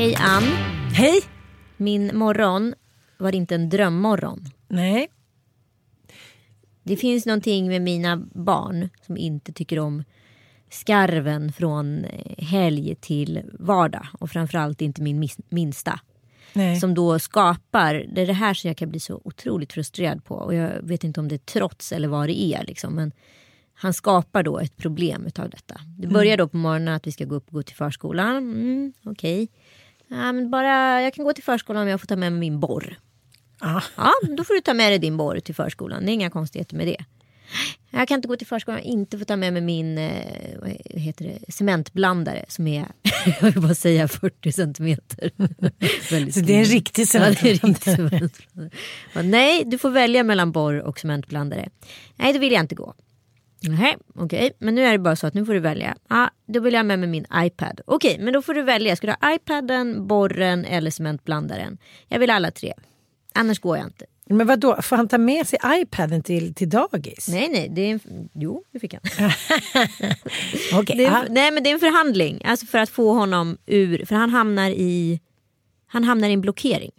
Hej Ann. Hej! Min morgon var inte en drömmorgon. Nej. Det finns någonting med mina barn som inte tycker om skarven från eh, helg till vardag. Och framförallt inte min minsta. Nej. Som då skapar, det är det här som jag kan bli så otroligt frustrerad på. Och jag vet inte om det är trots eller vad det är. Liksom. Men han skapar då ett problem utav detta. Det börjar då på morgonen att vi ska gå upp och gå till förskolan. Mm, Okej. Ja, men bara, jag kan gå till förskolan om jag får ta med mig min borr. Ah. Ja, då får du ta med dig din borr till förskolan. Det är inga konstigheter med det. Jag kan inte gå till förskolan om jag inte får ta med mig min eh, vad heter det, cementblandare som är, jag vill bara säga 40 centimeter. Så det är en riktig cementblandare. riktig cementblandare. Ja, Nej, du får välja mellan borr och cementblandare. Nej, då vill jag inte gå. Nej, okej, men nu är det bara så att nu får du välja. Ja, då vill jag ha med mig min iPad. Okej, men då får du välja. Ska du ha iPaden, borren eller cementblandaren? Jag vill alla tre. Annars går jag inte. Men vad då? får han ta med sig iPaden till, till dagis? Nej, nej, det är en... Jo, det fick han. Det är, ah. nej, men det är en förhandling. Alltså för att få honom ur... För han hamnar i... Han hamnar i en blockering.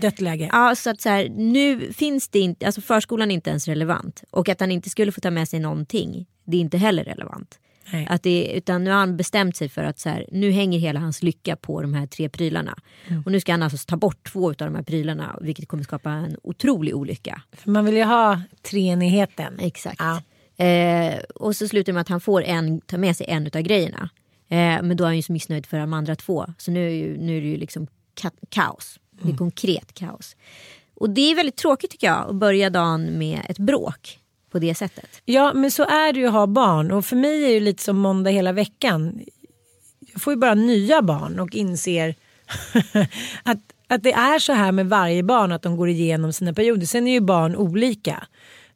Dött läge. Ja, så att så här, nu finns det inte, alltså förskolan är inte ens relevant. Och att han inte skulle få ta med sig någonting, det är inte heller relevant. Nej. Att det, utan nu har han bestämt sig för att så här, nu hänger hela hans lycka på de här tre prylarna. Mm. Och nu ska han alltså ta bort två av de här prylarna, vilket kommer skapa en otrolig olycka. För man vill ju ha treenigheten. Exakt. Ja. Eh, och så slutar det med att han får en, ta med sig en av grejerna. Eh, men då är han ju så missnöjd för de andra två. Så nu nu är det ju liksom ka- kaos. Det är Mm. konkret kaos. Och det är väldigt tråkigt tycker jag att börja dagen med ett bråk på det sättet. Ja men så är det ju att ha barn och för mig är det lite som måndag hela veckan. Jag får ju bara nya barn och inser att, att det är så här med varje barn att de går igenom sina perioder. Sen är ju barn olika.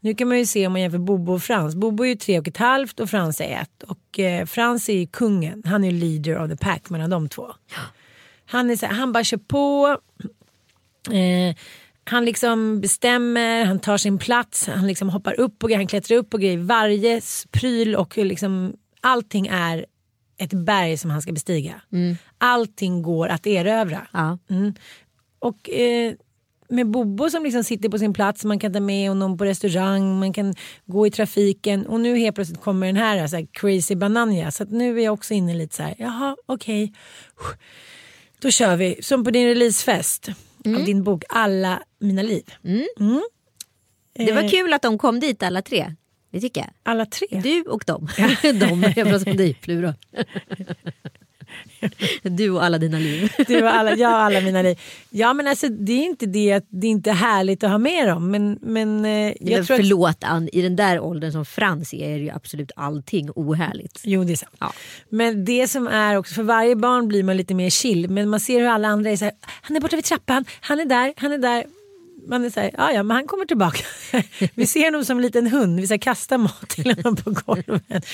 Nu kan man ju se om man jämför Bobo och Frans. Bobo är ju tre och ett halvt och Frans är ett. Och eh, Frans är ju kungen. Han är ju leader of the pack mellan de två. Han är så här, han bara kör på. Eh, han liksom bestämmer, han tar sin plats, han liksom hoppar upp på grejer, han klättrar upp på grejer. Varje pryl och liksom allting är ett berg som han ska bestiga. Allting går att erövra. Ja. Mm. Och eh, med Bobo som liksom sitter på sin plats, man kan ta med honom på restaurang, man kan gå i trafiken och nu helt plötsligt kommer den här, så här crazy bananja. Så nu är jag också inne lite så här, jaha okej. Då kör vi, som på din releasefest av din bok Alla mina liv. Det var kul att de kom dit alla tre. Det tycker jag. Alla tre? Du och dem. de, jag pratar om dig plural. du och alla dina liv. Du och alla, jag och alla mina liv. Ja men alltså det är inte det att det är inte härligt att ha med dem. Men, men eh, jag Jag tror att, förlåt Ann, i den där åldern som Frans är, är ju absolut allting ohärligt. Jo det är sant. Ja. Men det som är också, för varje barn blir man lite mer chill. Men man ser hur alla andra är så här, han är borta vid trappan, han är där, han är där. man är så här, ja ja men han kommer tillbaka. vi ser honom som en liten hund, vi ska kasta mat till honom på golvet.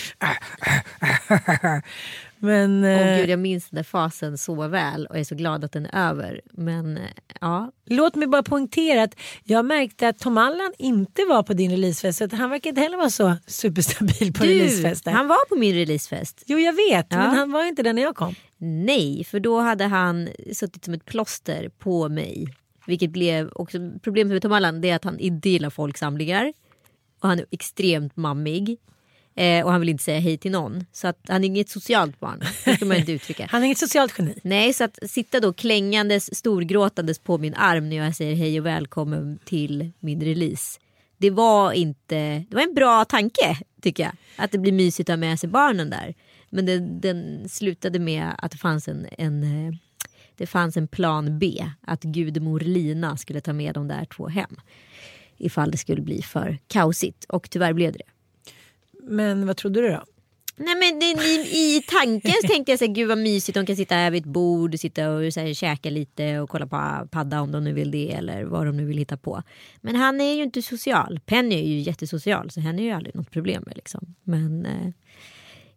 Men eh, gud, jag minns den där fasen så väl och är så glad att den är över. Men eh, ja, låt mig bara poängtera att jag märkte att Tom Allan inte var på din releasefest. Så att han verkar inte heller vara så superstabil på du, releasefester. han var på min releasefest. Jo jag vet, Ja. men han var inte där när jag kom. Nej, för då hade han suttit som ett plåster på mig. Vilket blev också problemet med Tom Allan är att han inte gillar folksamlingar. Och han är extremt mammig. Eh, och han vill inte säga hej till någon. Så att han är inget socialt barn. Det ska man inte uttrycka. Han är inget socialt geni. Nej, så att sitta då klängandes, storgråtandes på min arm när jag säger hej och välkommen till min release. Det var inte, det var en bra tanke tycker jag. Att det blir mysigt att ha med sig barnen där. Men den, den slutade med att det fanns en, en, eh, det fanns en plan B. Att gudmor Lina skulle ta med de där två hem. Ifall det skulle bli för kaosigt. Och tyvärr blev det det. Men vad trodde du då? Nej men i, i tanken så tänkte jag så här, gud vad mysigt, de kan sitta här vid ett bord, sitta och så här, käka lite och kolla på padda om de nu vill det eller vad de nu vill hitta på. Men han är ju inte social. Penny är ju jättesocial så henne är ju aldrig något problem med liksom. Men eh,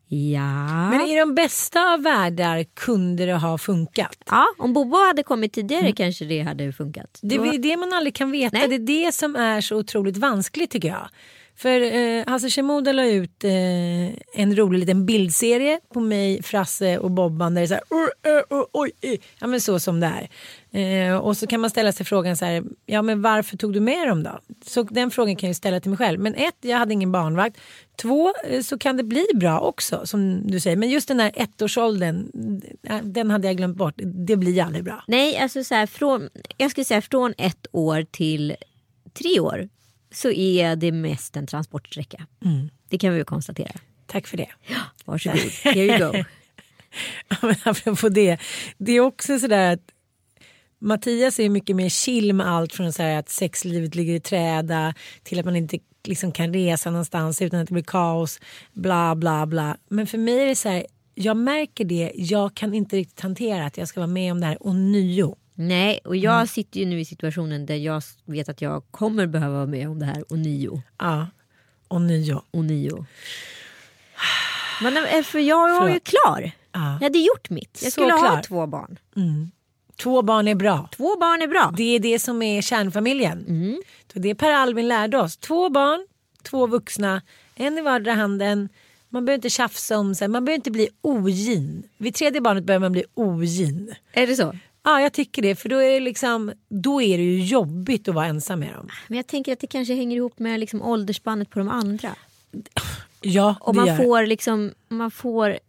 ja. Men i de bästa av världar kunde det ha funkat. ja, om Bobo hade kommit tidigare kanske det hade funkat. Det Då- är det man aldrig kan veta. Nej. Det är det som är så otroligt vanskligt tycker jag. För eh, Hasse Shimoda la ut eh, en rolig liten bildserie på mig, Frasse och Bobban där det är så här, "Ur, ö, oj, eh." ja men så som det är. Eh, och så kan man ställa sig frågan så här, ja men varför tog du med dem då? Så den frågan kan jag ju ställa till mig själv. Men ett, jag hade ingen barnvakt. Två, eh, så kan det bli bra också som du säger. Men just den här ettårsåldern, eh, den hade jag glömt bort. Det blir aldrig bra. Nej, alltså så här, från, jag skulle säga från ett år till tre år så är det mest en transportsträcka. Det kan vi ju konstatera. Tack för det. Varsågod, here you go. Ja, men apropå det. Det är också sådär att Mattias är mycket mer chill med allt från så att sexlivet ligger i träda till att man inte liksom kan resa någonstans utan att det blir kaos. Bla bla bla. Men för mig är det så här. Jag märker det. Jag kan inte riktigt hantera att jag ska vara med om det här och nio. Nej, och jag sitter ju nu i situationen där jag vet att jag kommer behöva vara med om det här ånyo. Ja, och nio. ånyo. Men eh, för jag var ju klar. Ja. Jag hade gjort mitt. Jag skulle ha två barn. Två barn är bra. Två barn är bra. Det är det som är kärnfamiljen. Så det är Per Albin lärde oss. Två barn, två vuxna, en i vardera handen. Man behöver inte tjafsa om sig, man behöver inte bli ogin. Vid tredje barnet börjar man bli ogin. Är det så? Ja, jag tycker det. För då är det, liksom, då är det ju jobbigt att vara ensam med dem. Men jag tänker att det kanske hänger ihop med liksom åldersspannet på de andra. Ja, Om det man gör. får, liksom, om man får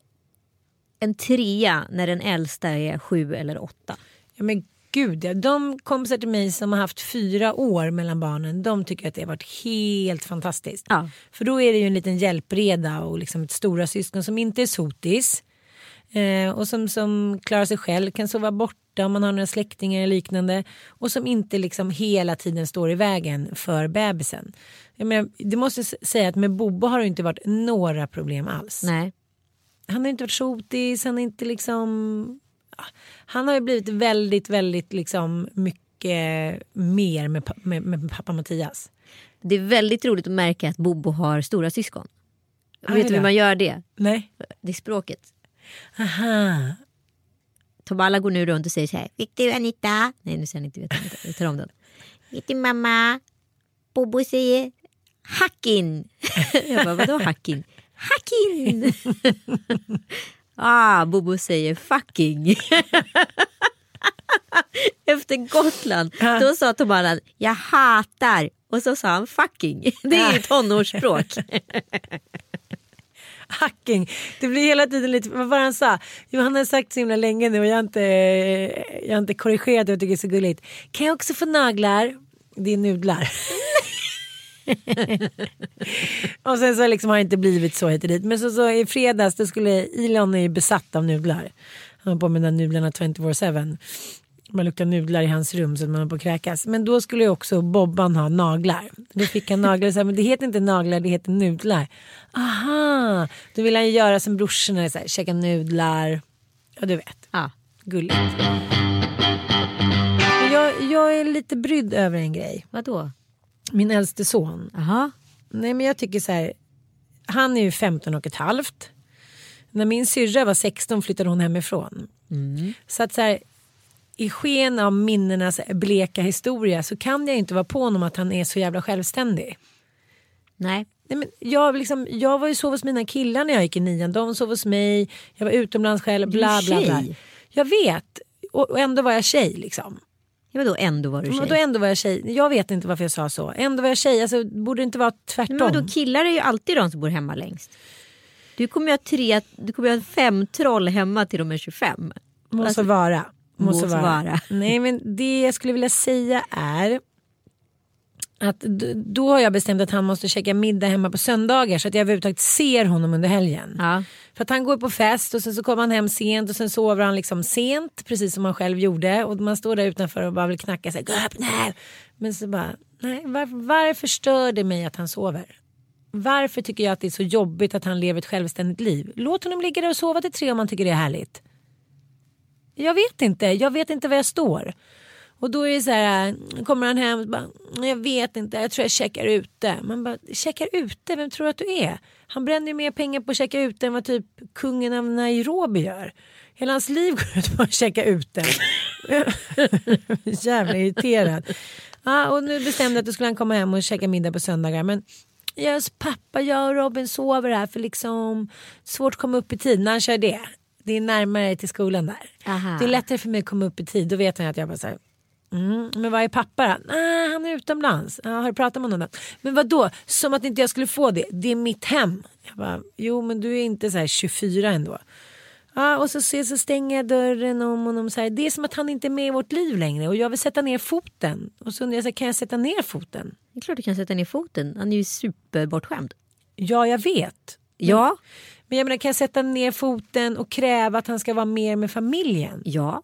en trea när den äldsta är sju eller åtta. Ja, men gud, ja. de kompisar till mig som har haft fyra år mellan barnen, de tycker att det har varit helt fantastiskt. Ja. För då är det ju en liten hjälpreda och liksom ett stora syskon som inte är sotis. Eh, och som, som klarar sig själv, kan sova borta om man har några släktingar eller liknande. Och som inte liksom hela tiden står i vägen för bebisen. Jag menar, det måste säga att med Bobo har det inte varit några problem alls. Nej. Han har inte varit sotis, han har inte liksom... Han har ju blivit väldigt, väldigt liksom mycket mer med, med, med pappa Mattias. Det är väldigt roligt att märka att Bobo har stora syskon. Aj Vet du hur man gör det? Nej. Det är språket. Aha. Tomala går nu runt och säger så här. Vet du Anita? Nej nu säger han inte vet Anita. Vi tar om den. Vet du mamma? Bobo säger hackin. Jag bara vadå hackin? Hackin. ah, Bobo säger fucking. Efter Gotland då sa Tomala jag hatar och så sa han fucking. Det är ju tonårsspråk. Hacking. Det blir hela tiden lite, vad var han sa? Jo han har sagt så himla länge nu och jag har inte, jag har inte korrigerat det och tycker det är så gulligt. Kan jag också få naglar? Det är nudlar. och sen så liksom har det inte blivit så hit och dit. Men så, så i fredags då skulle Elon är ju besatt av nudlar. Han har på med de där nudlarna 24-7. Man luktar nudlar i hans rum så att man är på att kräkas. Men då skulle ju också Bobban ha naglar. Då fick han naglar och sa men det heter inte naglar det heter nudlar. Aha, då vill han ju göra som brorsorna, så här, käka nudlar. Ja du vet, Ja. gulligt. Jag, jag, är lite brydd över en grej. Vadå? Min äldste son. Jaha. Nej men jag tycker så här. Han är ju 15 och ett halvt. När min syrra var 16 flyttade hon hemifrån. Så att så här. I sken av minnenas bleka historia så kan jag inte vara på honom att han är så jävla självständig. Nej. Nej, men jag, liksom, jag var ju sov hos mina killar när jag gick i nian. De sov hos mig. Jag var utomlands själv. Du är Bla, bla, bla. tjej. Jag vet. Och, och ändå var jag tjej liksom. Ja, vadå ändå var du tjej? Men då ändå var jag tjej. Jag vet inte varför jag sa så. Ändå var jag tjej. Alltså, borde det inte vara tvärtom? Men vadå, killar är ju alltid de som bor hemma längst. Du kommer ju ha, tre, du kommer ha fem troll hemma till de är 25. Måste Alltså, vara. Måste vara. vara. Nej men det jag skulle vilja säga är att då har jag bestämt att han måste käka middag hemma på söndagar så att jag överhuvudtaget ser honom under helgen. Ja. För att han går på fest och sen så kommer han hem sent och sen sover han liksom sent precis som han själv gjorde och man står där utanför och bara vill knacka sig. Gå upp nu! Men så bara, nej varför, varför stör det mig att han sover? Varför tycker jag att det är så jobbigt att han lever ett självständigt liv? Låt honom ligga där och sova till tre om han tycker det är härligt. Jag vet inte, jag vet inte var jag står. Och då är det så här, kommer han hem och bara, jag vet inte, jag tror jag checkar ute. Man bara, checkar ute, vem tror du att du är? Han bränner ju mer pengar på att checka ute än vad typ kungen av Nairobi gör. Hela hans liv går ut på att checka ute. Jävla irriterad. Ja, och nu bestämde jag att då skulle han komma hem och käka middag på söndagar. Men jag, pappa, jag och Robin sover här för liksom svårt att komma upp i tid när han kör det. Det är närmare till skolan där. Aha. Det är lättare för mig att komma upp i tid. Då vet han att jag bara så här, Mm, men vad är pappa då? Nej, han är utomlands. Ja, har du pratat med honom? då? Men vad då? Som att inte jag skulle få det. Det är mitt hem. Jag bara, jo men du är inte så här 24 ändå. Ja, och så, så, så stänger jag dörren om honom. Så här. Det är som att han inte är med i vårt liv längre och jag vill sätta ner foten. Och så undrar jag, så här, kan jag sätta ner foten? Det är klart du kan sätta ner foten. Han är ju superbortskämd. Ja, jag vet. Ja. Men jag menar, kan jag sätta ner foten och kräva att han ska vara mer med familjen? Ja.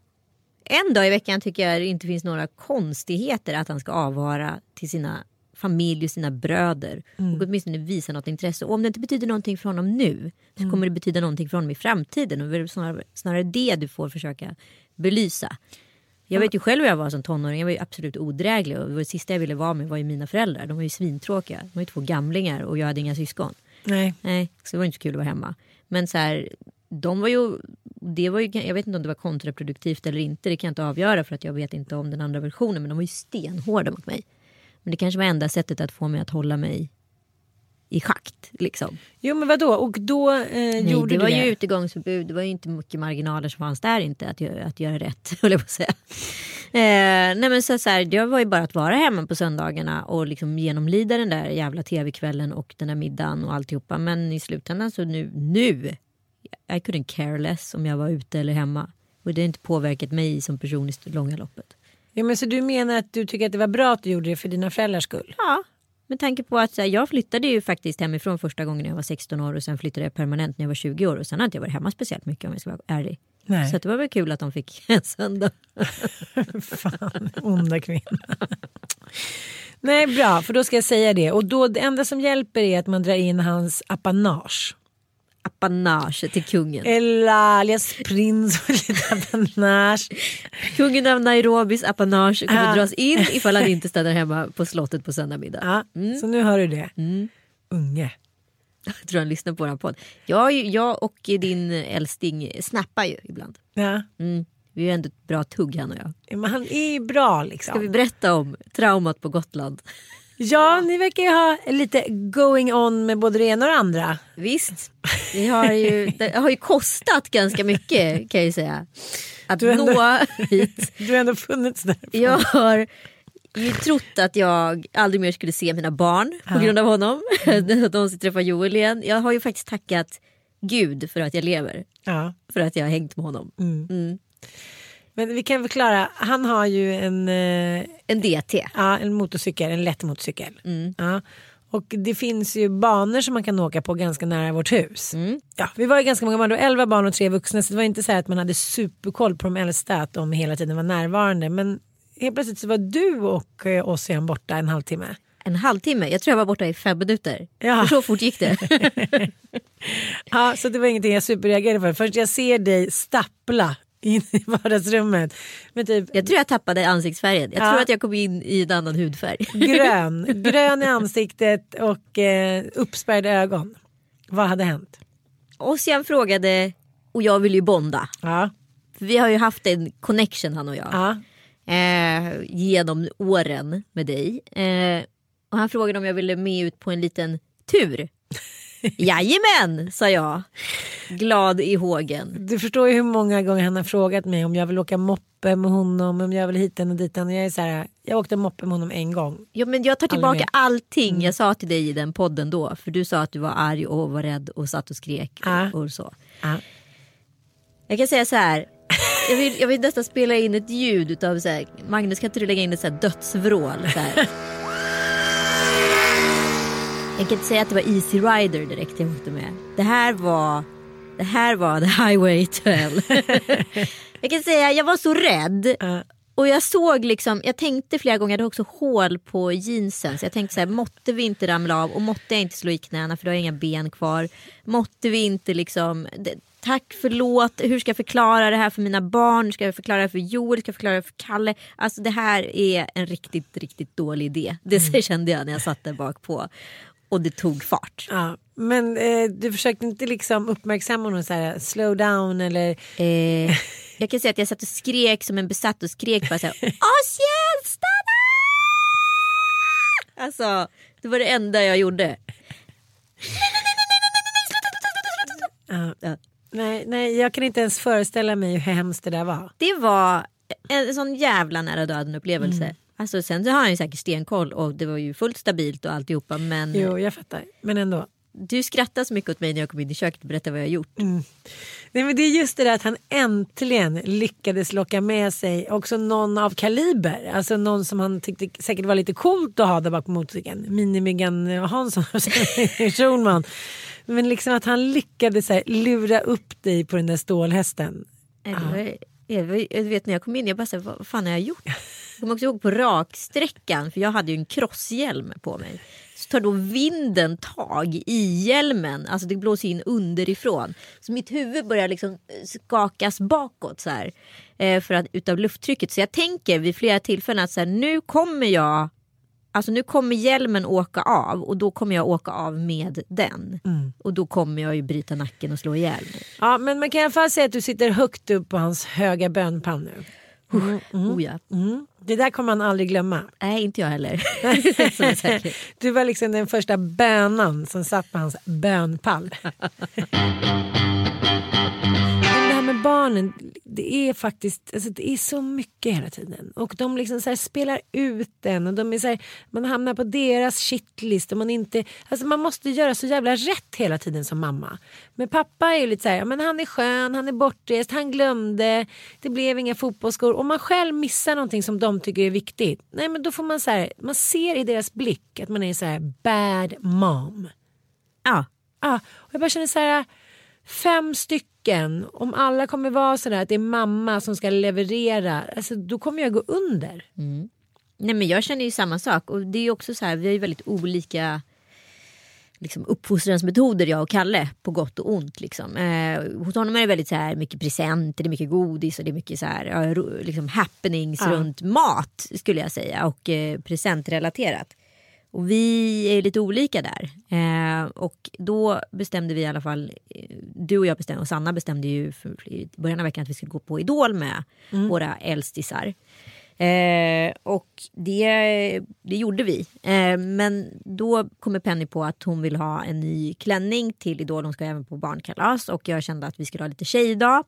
En dag i veckan tycker jag det inte finns några konstigheter att han ska avvara till sina familj och sina bröder. Och åtminstone visa något intresse. Och om det inte betyder någonting för honom nu så kommer det betyda någonting för honom i framtiden. Och det är snarare, snarare det du får försöka belysa. Jag vet ju själv hur jag var som tonåring. Jag var ju absolut odräglig. Och det sista jag ville vara med var ju mina föräldrar. De var ju svintråkiga. De var ju två gamlingar och jag hade inga syskon. Nej. Nej, så det var inte så kul att vara hemma. Men så här, de var ju, det var ju, jag vet inte om det var kontraproduktivt eller inte. Det kan jag inte avgöra för att jag vet inte om den andra versionen. Men de var ju stenhårda mot mig. Men det kanske var enda sättet att få mig att hålla mig i schakt. Liksom. Jo men vadå? Och då eh, Nej, gjorde det var du ju det? utegångsförbud. Det var ju inte mycket marginaler som fanns där inte att göra, att göra rätt. höll jag på att säga. Eh, nej men så, så här, det var ju bara att vara hemma på söndagarna och liksom genomlida den där jävla tv-kvällen och den där middagen och alltihopa. Men i slutändan så nu, nu, I couldn't care less om jag var ute eller hemma. Och det har inte påverkat mig som person i långa loppet. Ja, men så du menar att du tycker att det var bra att du gjorde det för dina föräldrars skull? Ja, med tanke på att här, jag flyttade ju faktiskt hemifrån första gången när jag var 16 år och sen flyttade jag permanent när jag var 20 år och sen har inte jag varit hemma speciellt mycket om jag ska vara ärlig. Nej. Så det var väl kul att de fick en söndag. Fan, onda kvinna. Nej, bra, för då ska jag säga det. Och då, det enda som hjälper är att man drar in hans apanage. Apanage till kungen. Ella alias prins och lite apanage. Kungen av Nairobis apanage kommer Ah. dras in ifall han inte stannar hemma på slottet på söndag middag. Ja, Så nu hör du det. Unge. Jag tror han lyssnar på vår podd. Jag, jag och din älsting snappar ju ibland. Ja. Mm. Vi är ju ändå ett bra tugg han och jag. Men han är ju bra liksom. Ska vi berätta om traumat på Gotland? Ja, ni verkar ju ha lite going on med både det ena och det andra. Visst, det har ju, det har ju kostat ganska mycket kan jag ju säga. Att Du ändå- nå hit. Du har ändå funnits där. Jag har ju trott att jag aldrig mer skulle se mina barn på grund av honom. Att de ska träffa Joel igen. Jag har ju faktiskt tackat Gud för att jag lever. Ja. För att jag har hängt med honom. Men vi kan förklara, han har ju en, eh, En DT. ja, en motorcykel, en lätt motorcykel. Ja. Och det finns ju banor som man kan åka på ganska nära vårt hus. Ja, vi var ju ganska många barn, 11 barn och tre vuxna så det var inte så att man hade superkoll på de äldsta att de hela tiden var närvarande. Men helt plötsligt så var du och eh, Ossian borta en halvtimme. En halvtimme. Jag tror jag var borta i fem minuter. Ja. För så fort gick det. Ja, så det var ingenting jag superreagerade på. Först jag ser dig stappla in i vardagsrummet. Med typ Jag tror jag tappade ansiktsfärgen. Jag Ja. tror att jag kom in i en annan hudfärg. grön, grön i ansiktet och eh, uppspärrade ögon. Vad hade hänt? Ossian frågade och jag vill ju bonda. Ja, vi har ju haft en connection han och jag. ja. Eh, genom åren med dig. Eh, och han frågade om jag ville med ut på en liten tur. Jajamän, sa jag. Glad i hågen. Du förstår ju hur många gånger han har frågat mig om jag vill åka moppe med honom, om jag vill hit och dit. Och jag, är så här, jag åkte moppe med honom en gång. Ja, men jag tar tillbaka. Mm. allting jag sa till dig i den podden då. För du sa att du var arg och var rädd och satt och skrek. Ja. Och, och så. Ja. Jag kan säga så här. Jag vill, jag vill nästan spela in ett ljud utav så här, Magnus kan inte du lägga in ett så här dödsvrål? Så här. Jag kan inte säga att det var Easy Rider direkt jag åkte med. Det här var, det här var the highway to hell. jag kan säga jag var så rädd. Och jag såg liksom, jag tänkte flera gånger, jag hade också hål på jeansen. Så jag tänkte så här, måtte vi inte ramla av och måtte jag inte slå i knäna för då har jag inga ben kvar. Måtte vi inte liksom, det, tack förlåt, hur ska jag förklara det här för mina barn? Ska jag förklara det för Joel? Ska jag förklara det för Kalle? Alltså det här är en riktigt, riktigt dålig idé. Det Mm. kände jag när jag satt där bak på. Och det tog fart. Ja. Men eh, du försökte inte liksom uppmärksamma honom så här, slow down eller Eh, jag kan säga att jag satt och skrek som en besatt och skrek bara så här. Asien stanna! Alltså det var det enda jag gjorde. Ja. Ja. Nej, nej, jag kan inte ens föreställa mig hur hemskt det där var. Det var en sån jävla nära döden upplevelse. Mm. Alltså, sen så har han ju säkert stenkoll och det var ju fullt stabilt och alltihopa. Men Jo, jag fattar. Men ändå. du skrattade så mycket åt mig när jag kom in i köket och berättade vad jag har gjort. Nej, men det är just det där att han äntligen lyckades locka med sig också någon av kaliber. Alltså någon som han tyckte säkert var lite coolt att ha där bak på motorcykeln. Mini-Megan Hansson Schulman. Men liksom att han lyckades här, lura upp dig på den där stålhästen. Jag, jag vet när jag kom in, jag bara så här, vad fan har jag gjort? Jag kommer också ihåg på raksträckan, för jag hade ju en crosshjälm på mig. Så tar då vinden tag i hjälmen, alltså det blåser in underifrån. Så mitt huvud börjar liksom skakas bakåt så här. Eh, för att, utav lufttrycket. Så jag tänker vid flera tillfällen att så här, nu kommer jag Alltså nu kommer hjälmen åka av och då kommer jag åka av med den. Och då kommer jag ju bryta nacken och slå ihjäl mig. Ja, men man kan i alla fall säga att du sitter högt upp på hans höga bönpann nu. Oh ja. Mm. Det där kommer han aldrig glömma. Nej, inte jag heller. Du var liksom den första bönan som satt på hans bönpall. barnen, det är faktiskt alltså det är så mycket hela tiden. Och de liksom så spelar ut den och de är så här, man hamnar på deras shitlist. Och man, inte, alltså man måste göra så jävla rätt hela tiden som mamma. Men pappa är ju lite så här, ja, men han är skön, han är bortrest, han glömde, det blev inga fotbollsskor. Om man själv missar någonting som de tycker är viktigt, nej men då får man så här, man ser i deras blick att man är så här bad mom. Ja, Ja, och jag bara känner så här, fem stycken, om alla kommer vara så där att det är mamma som ska leverera, alltså, då kommer jag gå under. Nej, men jag känner ju samma sak. Och det är ju också så här, vi har ju väldigt olika liksom, uppfostransmetoder jag och Kalle på gott och ont. Liksom. Eh, hos honom är det väldigt så här, mycket presenter, det är mycket godis och det är mycket så här, liksom happenings Ja. runt mat skulle jag säga och eh, presentrelaterat. Och vi är lite olika där. Eh, och då bestämde vi i alla fall, eh, du och jag bestämde och Sanna bestämde ju i början av veckan att vi skulle gå på Idol med våra äldstisar. Eh, och det, det gjorde vi. Eh, men då kommer Penny på att hon vill ha en ny klänning till Idol. Hon ska även på barnkalas och jag kände att vi skulle ha lite tjejdag.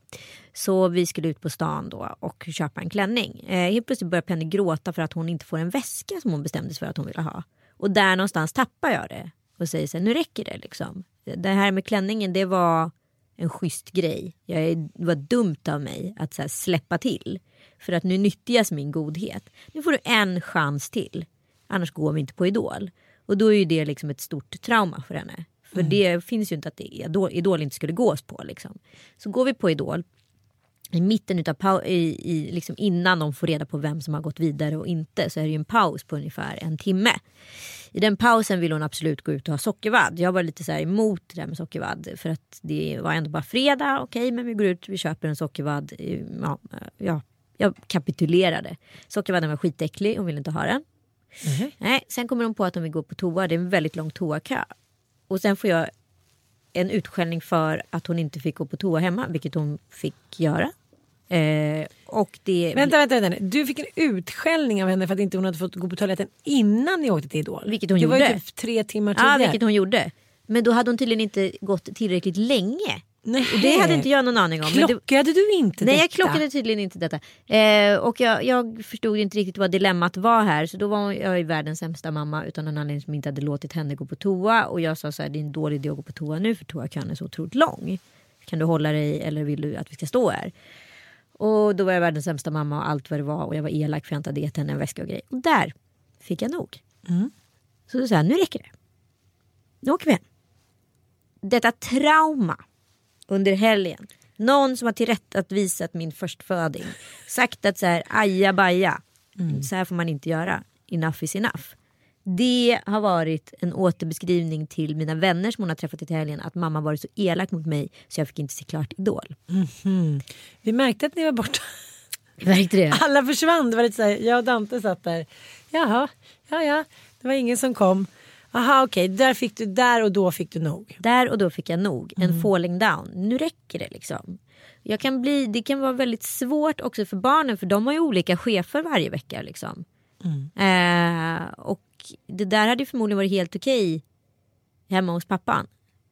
Så vi skulle ut på stan då och köpa en klänning. Eh, helt plötsligt börjar Penny gråta för att hon inte får en väska som hon bestämde sig för att hon ville ha. Och där någonstans tappar jag det och säger så här, nu räcker det liksom. Det här med klänningen det var en schysst grej. Jag det var dumt av mig att så släppa till. För att nu nyttjas min godhet. Nu får du en chans till. Annars går vi inte på Idol. Och då är ju det liksom ett stort trauma för henne. För det finns ju inte att det Idol, Idol inte skulle gås på. Liksom. Så går vi på Idol. I mitten utav i, i, liksom innan de får reda på vem som har gått vidare och inte så är det ju en paus på ungefär en timme. I den pausen vill hon absolut gå ut och ha sockervadd. Jag var lite så här emot det där med sockervadd för att det var ändå bara fredag. Okej, men vi går ut, vi köper en sockervadd. Ja, ja, jag kapitulerade. Sockervadden var skitäcklig, hon ville inte ha den. Nej, sen kommer hon på att hon vill gå på toa. Det är en väldigt lång toakö. Och sen får jag en utskällning för att hon inte fick gå på toa hemma, vilket hon fick göra. Eh, och det... Vänta, vänta, vänta. Du fick en utskällning av henne för att inte hon hade fått gå på toaletten innan ni åkte till Idol. Vilket hon det var ju gjorde. typ tre timmar Ja, tidigare. vilket hon gjorde. Men då hade hon tydligen inte gått tillräckligt länge. Nej. Och det hade inte jag någon aning om. det- Klockade du inte Nej, detta? jag klockade tydligen inte detta. Eh, och jag, jag förstod inte riktigt vad dilemmat var här. Så då var jag världens sämsta mamma utan någon anledning som inte hade låtit henne gå på toa. Och jag sa så här, det är en dålig idé att gå på toa nu för toakön är så otroligt lång. Kan du hålla dig eller vill du att vi ska stå här? Och då var jag världens sämsta mamma och allt vad det var. Och jag var elak för jag inte hade gett henne en väska och grej. Och där fick jag nog. Så då sa jag, nu räcker det. Nu åker vi hem. Detta trauma under helgen. Någon som har tillrättavisat min förstföding. Sagt att så här, aja baja. Så här får man inte göra. Enough is enough. Det har varit en återbeskrivning till mina vänner som hon har träffat i helgen. Att mamma varit så elak mot mig så jag fick inte se klart Idol. Vi märkte att ni var borta. Märkte det? Alla försvann. Det var lite så här, jag och Dante satt där. Jaha, ja ja. Det var ingen som kom. Aha okej, där fick du, där och då fick du nog. Där och då fick jag nog. En falling down. Nu räcker det liksom. Jag kan bli, det kan vara väldigt svårt också för barnen för de har ju olika chefer varje vecka. Liksom. Eh, och det där hade ju förmodligen varit helt okej hemma hos pappan.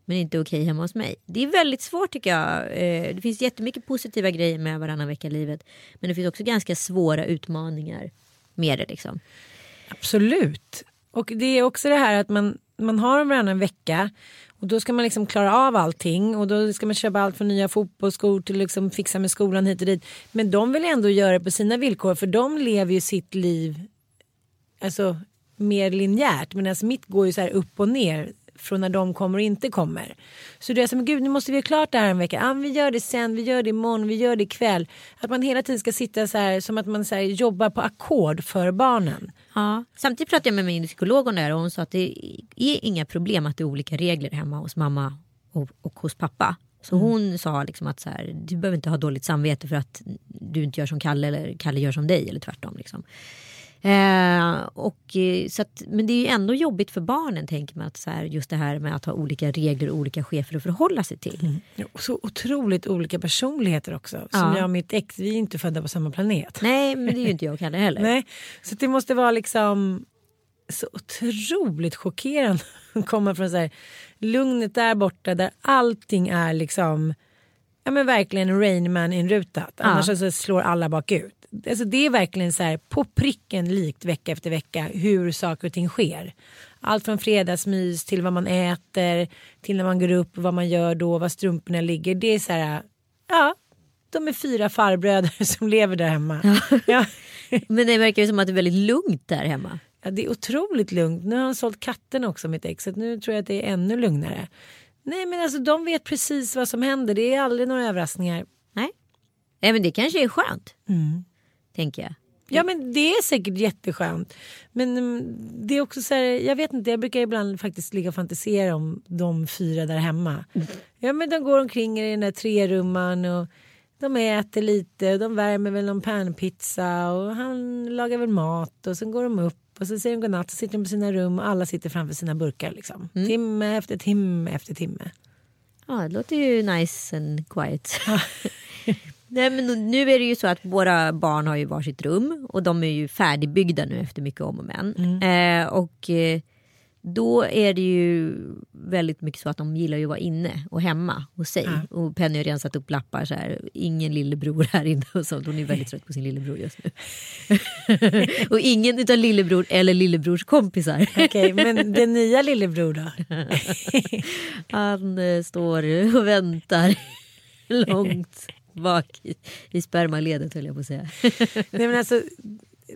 Men inte okej hemma hos mig. Det är väldigt svårt tycker jag. Eh, det finns jättemycket positiva grejer med varannan vecka-livet. Men det finns också ganska svåra utmaningar med det. Liksom. Absolut. Och det är också det här att man, man har varannan vecka och då ska man liksom klara av allting och då ska man köpa allt från nya fotbollsskor till liksom fixa med skolan hit och dit. Men de vill ändå göra det på sina villkor för de lever ju sitt liv alltså, mer linjärt medan mitt går ju så här upp och ner från när de kommer och inte kommer. Så det är som gud nu måste vi ha klart det här en vecka. Men vi gör det sen, vi gör det imorgon, vi gör det ikväll. Att man hela tiden ska sitta så här som att man så här, jobbar på ackord för barnen. Ja. Samtidigt pratade jag med min psykolog om det här och hon sa att det är inga problem att det är olika regler hemma hos mamma och, och hos pappa. Så hon sa liksom att så här, du behöver inte ha dåligt samvete för att du inte gör som Kalle eller Kalle gör som dig eller tvärtom. Liksom. Eh, och, eh, så att, men det är ju ändå jobbigt för barnen tänker man att så här, just det här med att ha olika regler och olika chefer att förhålla sig till. Ja, och Så otroligt olika personligheter också. Som Ja. jag och mitt ex, vi är inte födda på samma planet. Nej men det är ju inte jag och Kalle heller. Nej, så det måste vara liksom så otroligt chockerande att komma från så här, lugnet där borta där allting är liksom ja men verkligen Rainman inrutat. Annars så slår alla bakut. Alltså det är verkligen så här på pricken likt vecka efter vecka hur saker och ting sker. Allt från fredagsmys till vad man äter till när man går upp, vad man gör då, var strumporna ligger. Det är så här, ja, de är fyra farbröder som lever där hemma. Ja. Men det verkar ju som att det är väldigt lugnt där hemma. Ja, det är otroligt lugnt. Nu har han sålt katten också mitt ex. Så nu tror jag att det är ännu lugnare. Nej men alltså de vet precis vad som händer. Det är aldrig några överraskningar. Nej. Nej men det kanske är skönt. Tänker jag. Ja men det är säkert jätteskönt. Men mm, det är också så här, jag vet inte, jag brukar ibland faktiskt ligga och fantisera om de fyra där hemma. Ja men de går omkring i den där trerumman och de äter lite och de värmer väl någon panpizza och han lagar väl mat och sen går de upp och så säger de godnatt så sitter de på sina rum och alla sitter framför sina burkar liksom. Timme efter timme efter timme. Ja, det låter ju nice and quiet. Nej, men nu är det ju så att våra barn har ju varsitt rum och de är ju färdigbyggda nu efter mycket om och men. Eh, och eh, då är det ju väldigt mycket så att de gillar ju att vara inne och hemma hos sig. Och Penny har redan satt upp lappar så här, ingen lillebror här inne och sånt. Hon är väldigt trött på sin lillebror just nu. och ingen utav lillebror eller lillebrors kompisar. Okej, men den nya lillebror då? Han eh, står och väntar långt bak i, i spermaledet höll jag på att säga. Nej, men alltså,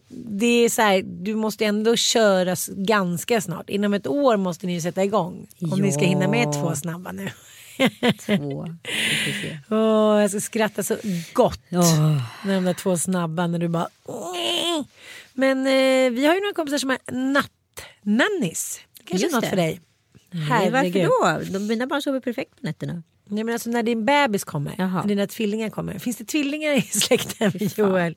det är så här, du måste ändå köra ganska snart. Inom ett år måste ni ju sätta igång. Om ni ska hinna med Ja. två snabba nu. Två. Se. Åh, jag ska skratta så gott Åh. när de där två snabba när du bara... Men eh, vi har ju några kompisar som är nattnannis. Kanske Just något det. för dig. Nej, Herregud. varför då? De, mina barn sover perfekt på nätterna. Nej, men alltså när din bebis kommer, Jaha. när dina tvillingar kommer. Finns det tvillingar i släkten fan. Joel?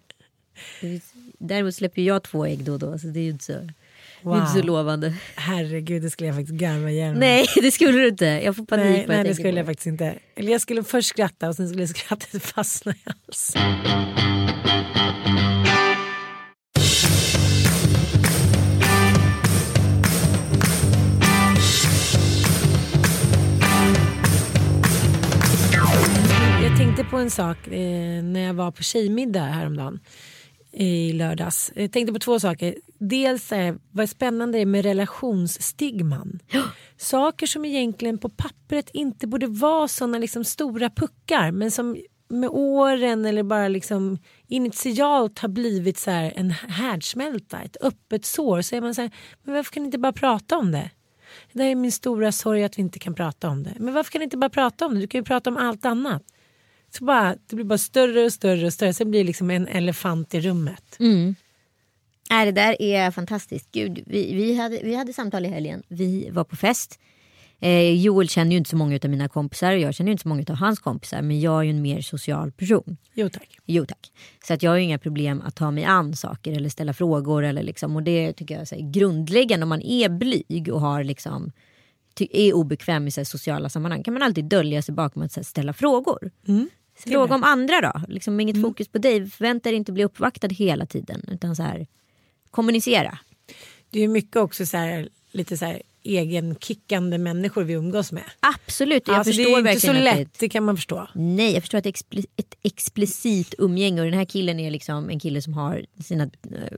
Däremot släpper jag två ägg då och då så det är ju inte så, det är Wow. inte så lovande. Herregud, det skulle jag faktiskt garva mig. Nej det skulle du inte. Jag får panik Nej, att nej det skulle på jag faktiskt inte. Eller jag skulle först skratta och sen skulle skrattet fastna i halsen. Tänkte på en sak eh, när jag var på tjejmiddag häromdagen i lördags. Jag tänkte på två saker. Dels eh, vad spännande det är med relationsstigman. Saker som egentligen på pappret inte borde vara såna liksom stora puckar men som med åren eller bara liksom initialt har blivit så en härdsmälta, ett öppet sår. Så är man så här, men varför kan ni inte bara prata om det? Det är min stora sorg att vi inte kan prata om det. Men varför kan ni inte bara prata om det? Du kan ju prata om allt annat. Så bara, det blir bara större och större och större. Sen blir det liksom en elefant i rummet. Nej, det där är fantastiskt. Gud, vi, vi, hade, vi hade samtal i helgen. Vi var på fest. Eh, Joel känner ju inte så många av mina kompisar och jag känner ju inte så många av hans kompisar. Men jag är ju en mer social person. Jo tack. Jo tack. Så att jag har ju inga problem att ta mig an saker eller ställa frågor. Eller liksom, och det tycker jag är grundläggande om man är blyg och har liksom, är obekväm i så sociala sammanhang. kan man alltid dölja sig bakom att ställa frågor. Fråga om andra då. Liksom, inget fokus på dig. Förvänta dig inte bli uppvaktad hela tiden. Utan så här, kommunicera. Det är mycket också så här, lite så här egenkickande människor vi umgås med. Absolut, jag alltså, det förstår är inte så verkligen att det lätt, det kan man förstå. Nej, jag förstår att det är expli- ett explicit umgänge och den här killen är liksom en kille som har sina eh,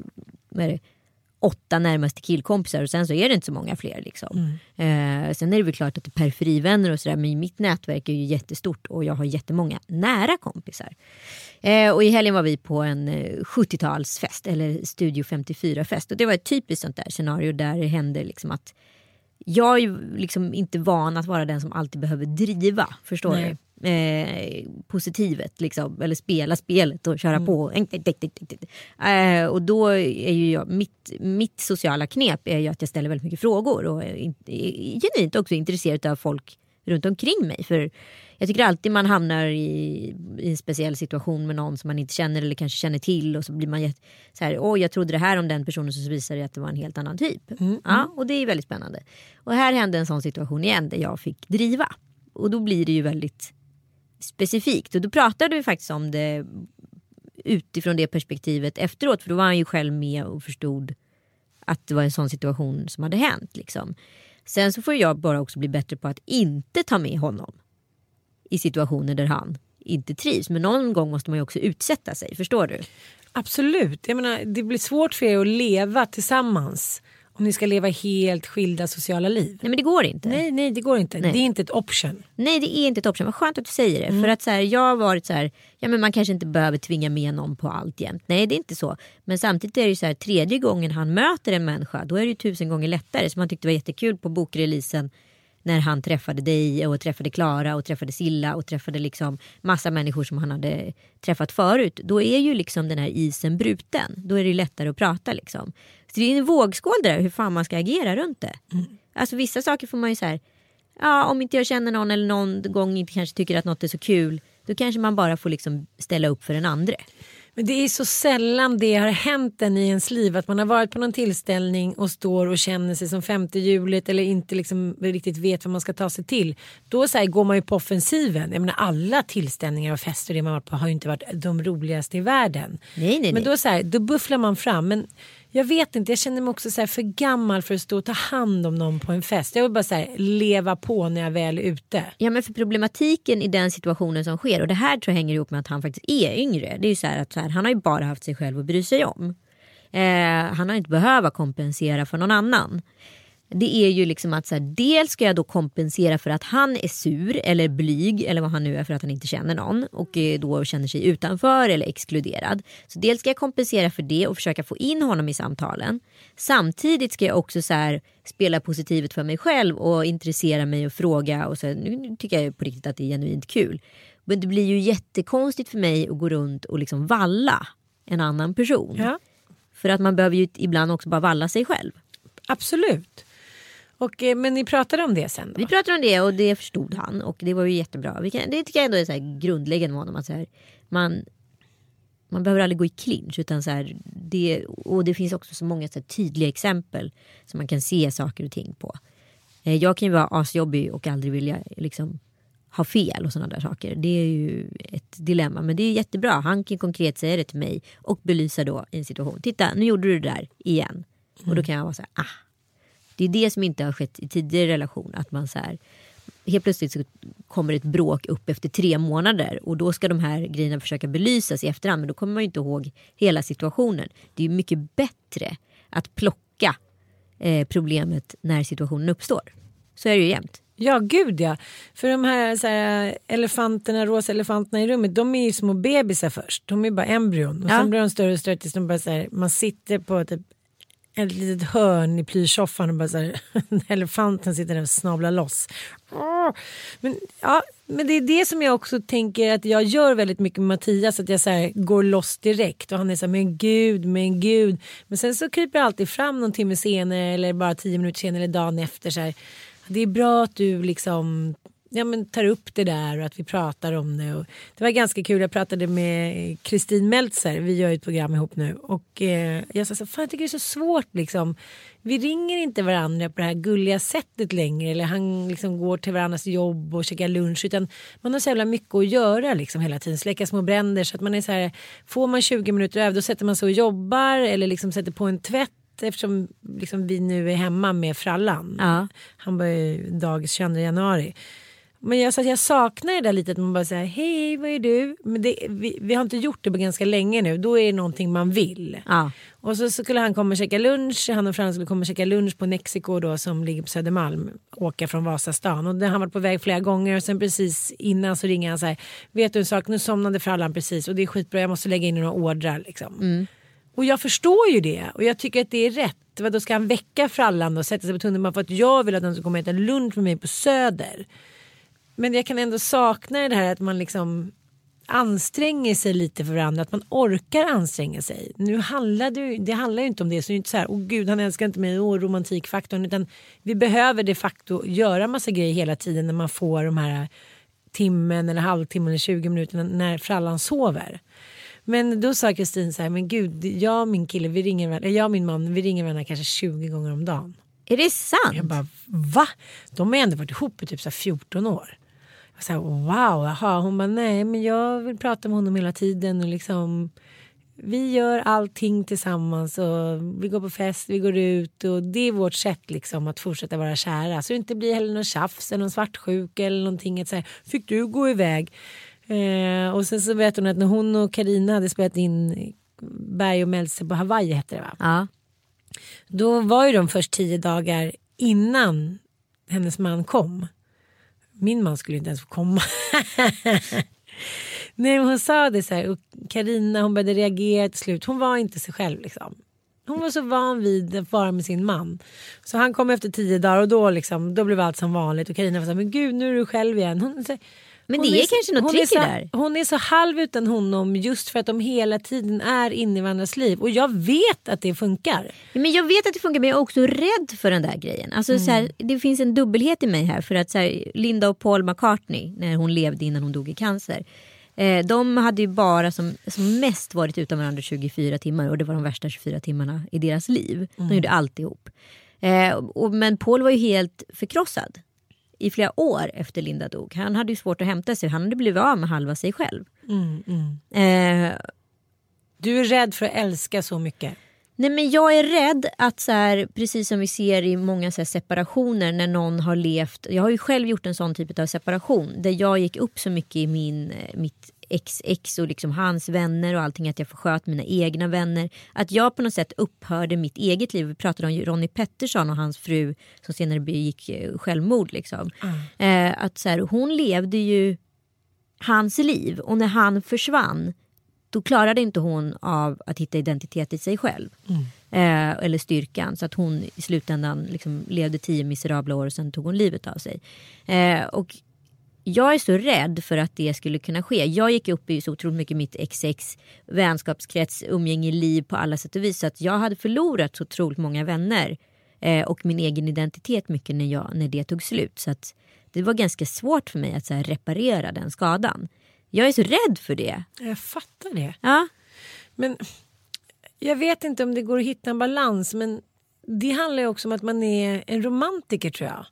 vad är det, åtta närmaste killkompisar och sen så är det inte så många fler. Liksom. Eh, sen är det väl klart att det är periferivänner och sådär men mitt nätverk är ju jättestort och jag har jättemånga nära kompisar. Eh, och i helgen var vi på en eh, 70-talsfest eller Studio 54-fest och det var ett typiskt sånt där scenario där det hände liksom att jag är ju liksom inte van att vara den som alltid behöver driva. Förstår Nej. du? Eh, positivet liksom. Eller spela spelet och köra på. Eh, och då är ju jag, mitt, mitt sociala knep är ju att jag ställer väldigt mycket frågor. Och är genuint också intresserad av folk runt omkring mig. För jag tycker alltid man hamnar i, i en speciell situation med någon som man inte känner eller kanske känner till och så blir man så här, oj jag trodde det här om den personen så visar det att det var en helt annan typ. Ja, och det är väldigt spännande. Och här hände en sån situation igen där jag fick driva. Och då blir det ju väldigt specifikt och då pratade vi faktiskt om det utifrån det perspektivet efteråt för då var han ju själv med och förstod att det var en sån situation som hade hänt. Liksom. Sen så får jag bara också bli bättre på att inte ta med honom i situationer där han inte trivs. Men någon gång måste man ju också utsätta sig, förstår du? Absolut. Jag menar, det blir svårt för er att leva tillsammans om ni ska leva helt skilda sociala liv. Nej men det går inte. Nej, nej det går inte. Nej. Det är inte ett option. Nej det är inte ett option, vad skönt att du säger det. För att så här, jag har varit så här, ja men man kanske inte behöver tvinga med någon på allt jämt. Nej det är inte så. Men samtidigt är det ju så här, tredje gången han möter en människa då är det ju tusen gånger lättare. Som han tyckte var jättekul på bokreleasen när han träffade dig och träffade Klara och träffade Silla och träffade liksom massa människor som han hade träffat förut. Då är ju liksom den här isen bruten. Då är det lättare att prata liksom. Så det är en vågskål det där hur fan man ska agera runt det. Alltså vissa saker får man ju så här ja, om inte jag känner någon eller någon gång inte kanske tycker att något är så kul. Då kanske man bara får liksom ställa upp för den andra. Men det är så sällan det har hänt en i ens liv att man har varit på någon tillställning och står och känner sig som femte hjulet eller inte liksom riktigt vet vad man ska ta sig till. Då så här, går man ju på offensiven. Jag menar, alla tillställningar och fester det man varit på har ju inte varit de roligaste i världen. Nej, nej, nej. Men då, så här, då bufflar man fram. Men jag vet inte, jag känner mig också så här för gammal för att stå och ta hand om någon på en fest. Jag vill bara så här, leva på när jag väl är ute. Ja men för problematiken i den situationen som sker och det här tror jag hänger ihop med att han faktiskt är yngre. Det är ju så här att så här, han har ju bara haft sig själv att bry sig om. Eh, han har inte behövt kompensera för någon annan. Det är ju liksom att så här, dels ska jag då kompensera för att han är sur eller blyg eller vad han nu är för att han inte känner någon och eh, då känner sig utanför eller exkluderad. Så dels ska jag kompensera för det och försöka få in honom i samtalen. Samtidigt ska jag också så här, spela positivet för mig själv och intressera mig och fråga och så här, nu tycker jag på riktigt att det är genuint kul. Men det blir ju jättekonstigt för mig att gå runt och liksom valla en annan person. Ja. För att man behöver ju ibland också bara valla sig själv. Absolut. Och, eh, men ni pratade om det sen då? Vi pratade om det och det förstod han och det var ju jättebra. Vi kan, det tycker jag ändå är så här grundläggande med honom. Att så här, man, man behöver aldrig gå i clinch. Utan så här, det, och det finns också så många så här, tydliga exempel som man kan se saker och ting på. Eh, jag kan ju vara asjobbig och aldrig vilja liksom, ha fel och sådana där saker. Det är ju ett dilemma. Men det är jättebra. Han kan konkret säga det till mig och belysa då i en situation. Titta, nu gjorde du det där igen. Och då kan jag vara så här, ah. Det är det som inte har skett i tidigare relation. Att man så här, helt plötsligt så kommer ett bråk upp efter tre månader och då ska de här grejerna försöka belysas i efterhand men då kommer man ju inte ihåg hela situationen. Det är mycket bättre att plocka eh, problemet när situationen uppstår. Så är det ju jämt. Ja, gud ja. För de här, så här elefanterna, rosa elefanterna i rummet, de är ju små bebisar först. De är bara embryon och Ja. sen blir de större och större tills de bara så här, man sitter på typ ett litet hörn i plyschsoffan och bara så här, elefanten sitter där och snablar loss. Ah, men, ja, men det är det som jag också tänker att jag gör väldigt mycket med Mattias, att jag så här, går loss direkt och han är så här, men gud, men gud. Men sen så kryper jag alltid fram någon timme senare eller bara tio minuter senare eller dagen efter så här, det är bra att du liksom ja, men tar upp det där och att vi pratar om det. Och det var ganska kul, jag pratade med Kristin Meltzer, vi gör ju ett program ihop nu. Och eh, jag sa så fan jag tycker det är så svårt liksom. Vi ringer inte varandra på det här gulliga sättet längre. Eller han liksom går till varandras jobb och käkar lunch. Utan man har så jävla mycket att göra liksom hela tiden. Släcka små bränder. Så att man är så här, får man 20 minuter över då sätter man sig och jobbar. Eller liksom sätter på en tvätt eftersom liksom vi nu är hemma med frallan. Ja. Han börjar ju dagis 22 januari. Men jag, så jag saknar det där lite att man bara säger hej vad är du? Men det, vi, vi har inte gjort det på ganska länge nu. Då är det någonting man vill. Ja. Och så, skulle han komma och käka lunch. Han och Frans skulle komma och käka lunch på Nexiko då som ligger på Södermalm. Åka från Vasastan. Och han varit på väg flera gånger. Och sen precis innan så ringer han så här. Vet du en sak? Nu somnade frallan precis. Och det är skitbra. Jag måste lägga in några ordrar liksom. Och jag förstår ju det. Och jag tycker att det är rätt. Vad Då ska han väcka frallan och sätta sig på tunnelbanan för att jag vill att han ska komma och äta lunch med mig på Söder. Men jag kan ändå sakna det här att man liksom anstränger sig lite för varandra, att man orkar anstränga sig. Nu handlar det, det handlar ju inte om det, så det är inte så här, åh gud han älskar inte mig, åh romantikfaktorn, utan vi behöver de facto göra massa grejer hela tiden när man får de här timmen eller halvtimmen eller 20 minuterna när frallan sover. Men då sa Kristin så här, men gud, jag och min kille, vi ringer, varandra- jag och min man, vi ringer varandra kanske 20 gånger om dagen. Är det sant? Jag bara, va? De har ändå varit ihop i typ så här 14 år. Jag sa, wow, jaha. Hon bara, nej men jag vill prata med honom hela tiden och liksom vi gör allting tillsammans och vi går på fest, vi går ut och det är vårt sätt liksom att fortsätta vara kära. Så det inte blir heller någon tjafs eller någon svartsjuka eller någonting. Att säga, fick du gå iväg? Eh, och sen så berättade hon att när hon och Karina hade spelat in Berg och Meltzer på Hawaii hette det va? Ja. Då var ju de först tio dagar innan hennes man kom. Min man skulle inte ens få komma. Nej, hon sa det så här och Karina hon började reagera till slut. Hon var inte sig själv liksom. Hon var så van vid att vara med sin man. Så han kom efter tio dagar och då, liksom, då blev allt som vanligt. Och Carina var så här, men gud nu är du själv igen. Hon, så, men det är så- kanske något trick är där. Hon är så halv utan honom just för att de hela tiden är inne i varandras liv. Och jag vet att det funkar. Men jag vet att det funkar men jag är också rädd för den där grejen. Alltså, så här, det finns en dubbelhet i mig här. För att så här, Linda och Paul McCartney när hon levde innan hon dog i cancer. Eh, de hade ju bara som, som mest varit utan varandra 24 timmar och det var de värsta 24 timmarna i deras liv. De gjorde allt ihop. Eh, och, men Paul var ju helt förkrossad i flera år efter Linda dog. Han hade ju svårt att hämta sig. Han hade blivit av med halva sig själv. Eh, Du är rädd för att älska så mycket. Nej men jag är rädd att så här, precis som vi ser i många så här, separationer när någon har levt. Jag har ju själv gjort en sån typ av separation där jag gick upp så mycket i min, eh, mitt XX och liksom hans vänner och allting. Att jag försköt mina egna vänner. Att jag på något sätt upphörde mitt eget liv. Vi pratade om Ronnie Pettersson och hans fru som senare begick eh, självmord. Liksom. Eh, att så här, hon levde ju hans liv och när han försvann då klarade inte hon av att hitta identitet i sig själv. Eh, eller styrkan. Så att hon i slutändan liksom levde tio miserabla år och sen tog hon livet av sig. Eh, och jag är så rädd för att det skulle kunna ske. Jag gick upp i så otroligt mycket mitt XX, vänskapskrets, umgänge, liv på alla sätt och vis. Så att jag hade förlorat så otroligt många vänner. Eh, och min egen identitet mycket när, jag, när det tog slut. Så att det var ganska svårt för mig att så här, reparera den skadan. Jag är så rädd för det. Jag fattar det. Ja. Men jag vet inte om det går att hitta en balans. Men det handlar ju också om att man är en romantiker tror jag.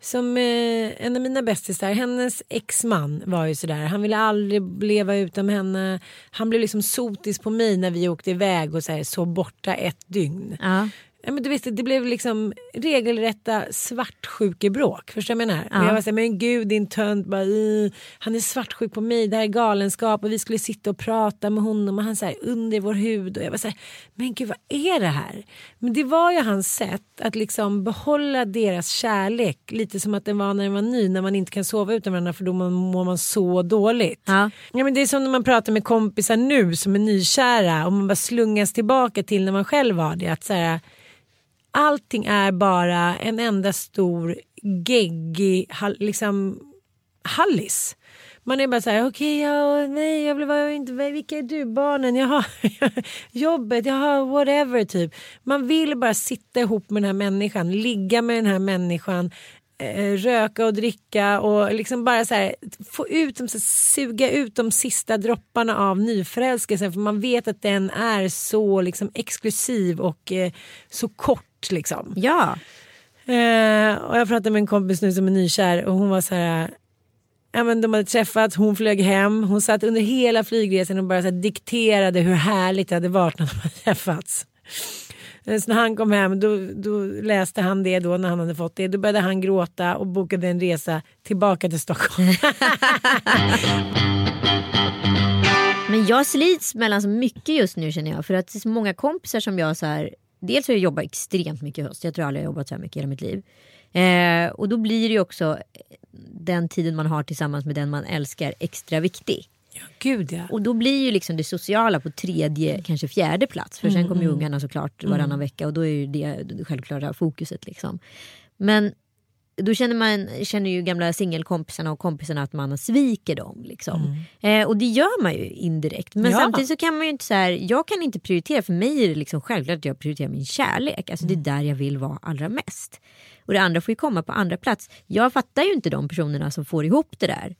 Som eh, en av mina bästisar, hennes exman var ju sådär. Han ville aldrig leva utan henne. Han blev liksom sotis på mig när vi åkte iväg och så, här, så borta ett dygn. Ja. Ja, men du visste, det blev liksom regelrätta svartsjukebråk. Förstår du vad jag menar? Ja. Jag var såhär, men gud din tönt, bara, "Ih, han är svartsjuk på mig, det här är galenskap och vi skulle sitta och prata med honom och han såhär under vår hud och jag var såhär, men gud vad är det här? Men det var ju hans sätt att liksom behålla deras kärlek lite som att den var när den var ny, när man inte kan sova utan varandra för då mår man så dåligt. Ja. Ja, men det är som när man pratar med kompisar nu som är nykära och man bara slungas tillbaka till när man själv var det. Att så här, allting är bara en enda stor geggig hall- liksom, hallis. Man är bara så här, okej, ja, nej, jag vill vara inte, vilka är du, barnen, jaha, jobbet, jaha, whatever typ. Man vill bara sitta ihop med den här människan, ligga med den här människan, eh, röka och dricka och liksom bara så här, få ut, dem, så suga ut de sista dropparna av nyförälskelsen för man vet att den är så liksom exklusiv och eh, så kort liksom. ja. Eh, och jag pratade med en kompis nu som är nykär och hon var så här. Ja, men de hade träffats, hon flög hem, hon satt under hela flygresan och bara så här, dikterade hur härligt det hade varit när de hade träffats. Eh, Så när han kom hem då, då läste han det då när han hade fått det. Då började han gråta och bokade en resa tillbaka till Stockholm. Men jag slits mellan så mycket just nu känner jag. För att det är så många kompisar som jag så här. Dels har jag jobbat extremt mycket i höst. Jag tror aldrig jag har jobbat så här mycket i hela mitt liv. Eh, och då blir det ju också den tiden man har tillsammans med den man älskar extra viktig. Gud ja. Och då blir ju liksom det sociala på tredje, kanske fjärde plats. För sen kommer ju ungarna såklart varannan vecka och då är ju det det självklara fokuset. Liksom. Men då känner man känner ju gamla singelkompisarna och kompisarna att man sviker dem. Liksom. Eh, och det gör man ju indirekt. Men Ja. samtidigt så kan man ju inte så här, jag kan inte prioritera, för mig är det liksom självklart att jag prioriterar min kärlek. Alltså det är där jag vill vara allra mest. Och det andra får ju komma på andra plats. Jag fattar ju inte de personerna som får ihop det där.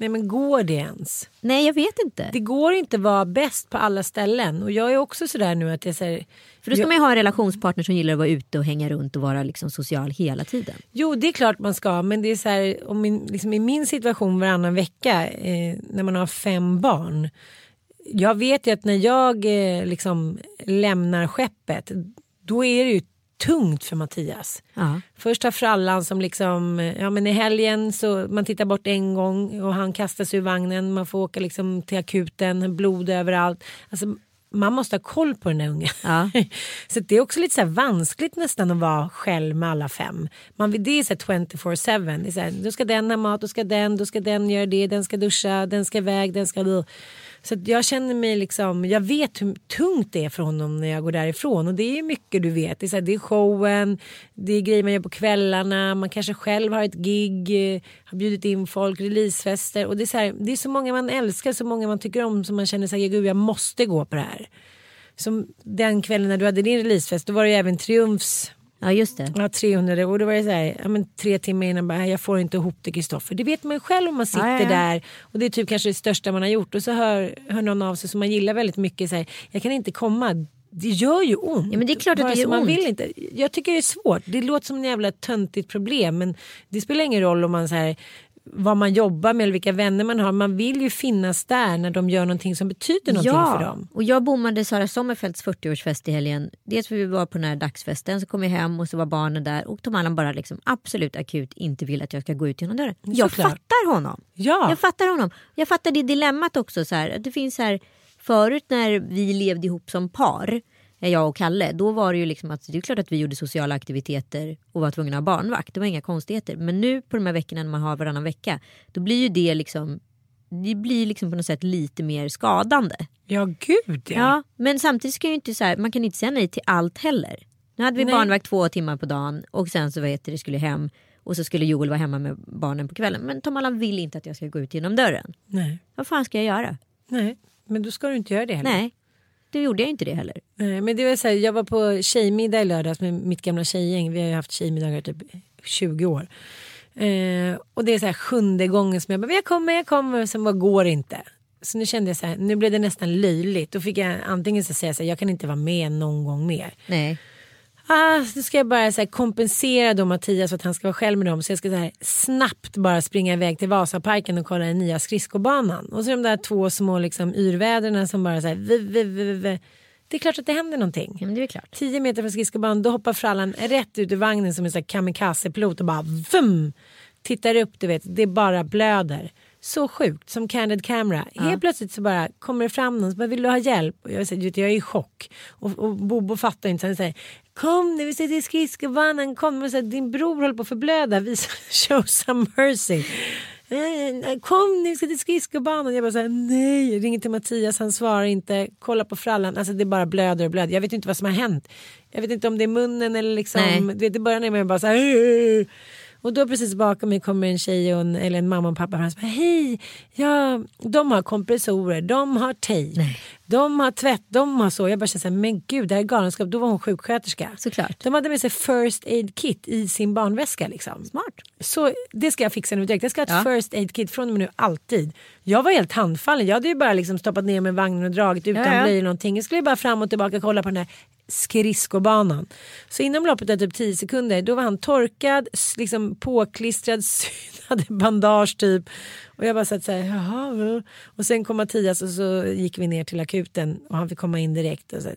Nej men går det ens? Nej jag vet inte. Det går inte att vara bäst på alla ställen och jag är också sådär nu att jag säger För då ska man ju ha en relationspartner som gillar att vara ute och hänga runt och vara liksom social hela tiden. Jo, det är klart man ska, men det är så här, om min, liksom i min situation varannan vecka eh, när man har fem barn. Jag vet ju att när jag eh, liksom lämnar skeppet, då är det ju tungt för Mattias. Ja. Först har frallan som liksom, ja men i helgen så man tittar bort en gång och han kastas ur vagnen, man får åka liksom till akuten, blod överallt. Alltså, man måste ha koll på den där ungen. Ja. så det är också lite så här vanskligt nästan att vara själv med alla fem. Man, det är så här 24-7. Det är så här, då ska den ha mat, då ska den, då ska den göra det, den ska duscha, den ska iväg, den ska... Så jag känner mig liksom, jag vet hur tungt det är för honom när jag går därifrån. Och det är mycket du vet. Det är, så här, det är showen, det är grejer man gör på kvällarna, man kanske själv har ett gig, eh, har bjudit in folk, releasefester. Och det är, så här, det är så många man älskar, så många man tycker om som man känner sig, gud jag måste gå på det här. Som den kvällen när du hade din releasefest, då var det ju även Triumfs ja just det. Ja, 300 och då var det så här, ja, men tre timmar innan bara, jag får inte ihop det Kristoffer. Det vet man ju själv om man sitter Ja, ja, där och det är typ kanske det största man har gjort och så hör, hör någon av sig som man gillar väldigt mycket så här, jag kan inte komma. Det gör ju ont. Ja, men det är klart att det gör man ont. vill inte. Jag tycker det är svårt. Det låter som en jävla töntigt problem men det spelar ingen roll om man så här vad man jobbar med eller vilka vänner man har. Man vill ju finnas där när de gör någonting som betyder någonting ja, för dem. och jag bommade Sara Sommerfeldts 40-årsfest i helgen. Dels för vi var på den här dagsfesten, så kom jag hem och så var barnen där och Tom Allan bara liksom absolut akut inte vill att jag ska gå ut genom dörren. Jag Såklart. fattar honom. Ja. Jag fattar honom. Jag fattar det dilemmat också. Så här, att det finns här, förut när vi levde ihop som par, jag och Kalle, då var det ju liksom att det är klart att vi gjorde sociala aktiviteter och var tvungna att ha barnvakt. Det var inga konstigheter. Men nu på de här veckorna när man har varannan vecka, då blir ju det liksom det blir liksom på något sätt lite mer skadande. Ja gud ja. Ja, men samtidigt ska ju inte så här, man kan inte säga nej till allt heller. Nu hade vi Nej. barnvakt två timmar på dagen och sen så vad heter det, skulle hem och så skulle Joel vara hemma med barnen på kvällen. Men Tom Allan vill inte att jag ska gå ut genom dörren. Nej. Vad fan ska jag göra? Nej, men då ska du inte göra det heller. Nej, då gjorde jag inte det heller. Men det var så här, jag var på tjejmiddag i lördags med mitt gamla tjejgäng. Vi har ju haft tjejmiddagar typ 20 år. Eh, och det är så här sjunde gången som jag bara, jag kommer, jag kommer. Sen bara går det inte. Så nu kände jag så här, nu blev det nästan löjligt. Då fick jag antingen så säga så här, jag kan inte vara med någon gång mer. Nej. Ah, nu ska jag bara så här, kompensera då Mattias för att han ska vara själv med dem. Så jag ska så här, snabbt bara springa iväg till Vasaparken och kolla den nya skridskobanan. Och så de där två små liksom, yrväderna som bara så här, vi, vi, vi. Det är klart att det händer någonting. Ja, det är klart. 10 meter från skridskobanan då hoppar frallan rätt ut ur vagnen som en sån kamikazepilot och bara vum! Tittar upp du vet, det bara blöder. Så sjukt, som candid camera. Helt plötsligt så bara kommer det fram någon som bara vill du ha hjälp? Och jag, säger, vet, jag är i chock. Och, och Bobo fattar inte. Så han säger kom nu vi sitter i skridskobanan, kom. Och så här, Din bror håller på att förblöda, visa show some mercy. Eh, Kom nu, vi ska till skridskobanan. Jag bara såhär, nej. Ringer till Mattias, han svarar inte. Kolla på frallan, alltså det bara blöder och blöder. Jag vet inte vad som har hänt. Jag vet inte om det är munnen eller liksom. Nej. Du vet, i början är man bara såhär. Och då precis bakom mig kommer en tjej och en, eller en mamma och pappa fram och säger hej, ja, de har kompressorer, de har tejp, de har tvätt, de har så. Jag bara känner såhär, men gud det här är galenskap. Då var hon sjuksköterska. Såklart. De hade med sig first aid kit i sin barnväska liksom. Smart. Så det ska jag fixa nu direkt. Jag ska ha ett Ja. first aid kit från och med nu alltid. Jag var helt handfallen. Jag hade ju bara liksom stoppat ner mig i vagnen och dragit utan Ja, ja. blöjor någonting. Jag skulle bara fram och tillbaka kolla på den här skridskobanan. Så inom loppet av typ 10 sekunder då var han torkad, liksom påklistrad, hade bandage typ. Och jag bara satt så här, jaha. Och sen kom Mattias och så gick vi ner till akuten och han fick komma in direkt. Och så,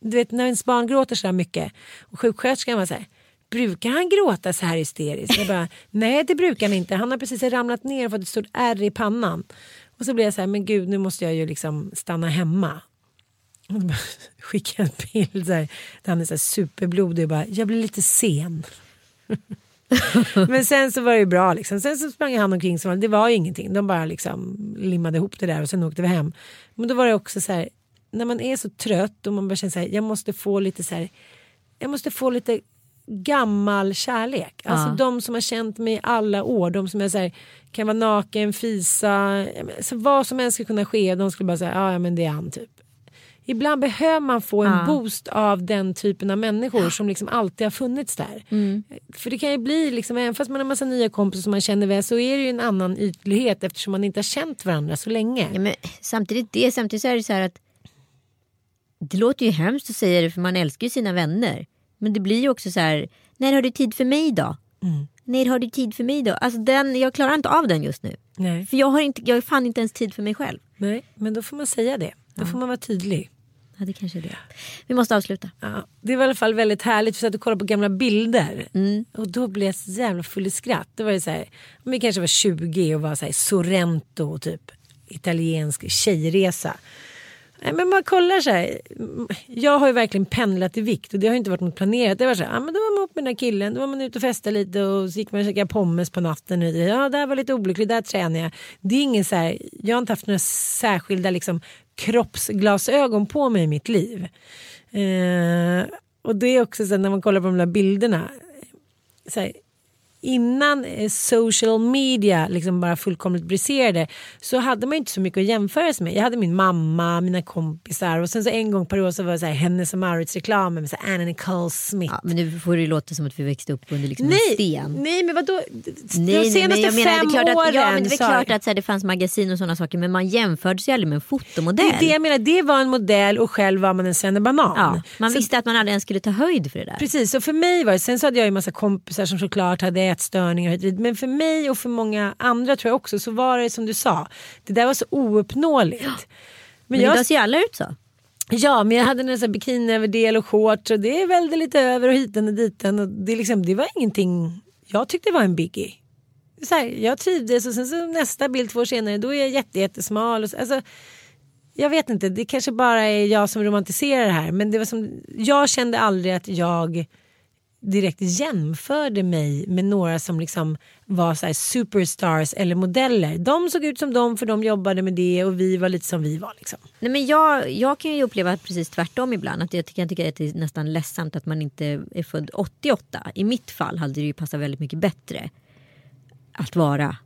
du vet när ens barn gråter så här mycket och sjuksköterskan var så här Brukar han gråta så här hysteriskt? Jag bara, nej det brukar han inte. Han har precis ramlat ner och fått ett stort ärr i pannan. Och så blev jag så här, men gud nu måste jag ju liksom stanna hemma. Skickade en bild här, där han är så här superblodig och bara, jag blir lite sen. men sen så var det ju bra liksom. Sen så sprang han omkring som det var ju ingenting. De bara liksom limmade ihop det där och sen åkte vi hem. Men då var det också så här, när man är så trött och man bara känner så här, jag måste få lite så här, jag måste få lite gammal kärlek. Alltså Ja. de som har känt mig i alla år. De som är så här, kan vara naken, fisa, så vad som helst ska kunna ske. De skulle bara säga, ja, men det är han typ. Ibland behöver man få en Ja. boost av den typen av människor som liksom alltid har funnits där. Mm. För det kan ju bli, liksom, även fast man har massa nya kompisar som man känner väl så är det ju en annan ytlighet eftersom man inte har känt varandra så länge. Ja, men samtidigt, det, samtidigt så är det så här att det låter ju hemskt att säga det för man älskar ju sina vänner. Men det blir ju också så här, när har du tid för mig då? Mm. När har du tid för mig då? Alltså den, jag klarar inte av den just nu. Nej. För jag har, inte, jag har fan inte ens tid för mig själv. Nej, men då får man säga det. Då får man vara tydlig. Ja, det kanske är det. Vi måste avsluta. Ja, det var i alla fall väldigt härligt för att kolla på gamla bilder. Mm. Och då blev jag så jävla full i skratt. Det var ju så här, vi kanske var 20 och var så här Sorrento typ italiensk tjejresa. Men man kollar så här. Jag har ju verkligen pendlat i vikt och det har ju inte varit något planerat. Det var så här, ja, men då var man upp med den här killen, då var man ute och festade lite och så gick man och käkade pommes på natten. Och, ja, där var lite olyckligt, där tränade jag. Det är ingen så här, jag har inte haft några särskilda liksom, kroppsglasögon på mig i mitt liv. Eh, och det är också så när man kollar på de där bilderna. Så här, innan eh, social media liksom bara fullkomligt briserade så hade man ju inte så mycket att jämföra sig med. Jag hade min mamma, mina kompisar och sen så en gång per år så var det så här Hennes och Mauritz reklamen med så Anna Nicole Smith. Ja, men nu får det ju låta som att vi växte upp under liksom en nej, sten. nej men vadå? Nej, De nej, senaste men jag menar, fem klart åren att, ja, men det är så- klart att så här, det fanns magasin och sådana saker men man jämförde sig aldrig med en fotomodell. det är det jag menar, det var en modell och själv var man en svennebanan. ja, man Så- visste att man aldrig ens skulle ta höjd för det där. Precis, och för mig var det, sen så hade jag ju massa kompisar som såklart hade ätstörningar. Men för mig och för många andra tror jag också så var det som du sa. Det där var så ouppnåeligt. Men, Men jag, idag ser alla ut så. ja, men jag hade en bikiniöverdel och shorts och det välde lite över och hiten och diten. Och det, liksom, det var ingenting jag tyckte var en biggie. Så här, jag trivdes och sen så nästa bild två år senare då är jag jätte, jättesmal. Och så, alltså, jag vet inte, det kanske bara är jag som romantiserar det här. Men det var som, jag kände aldrig att jag direkt jämförde mig med några som liksom var så här superstars eller modeller. De såg ut som de för de jobbade med det och vi var lite som vi var. Liksom. Nej, men jag, jag kan ju uppleva precis tvärtom ibland. Att jag kan tycka att det är nästan ledsamt att man inte är född 88. I mitt fall hade det ju passat väldigt mycket bättre att vara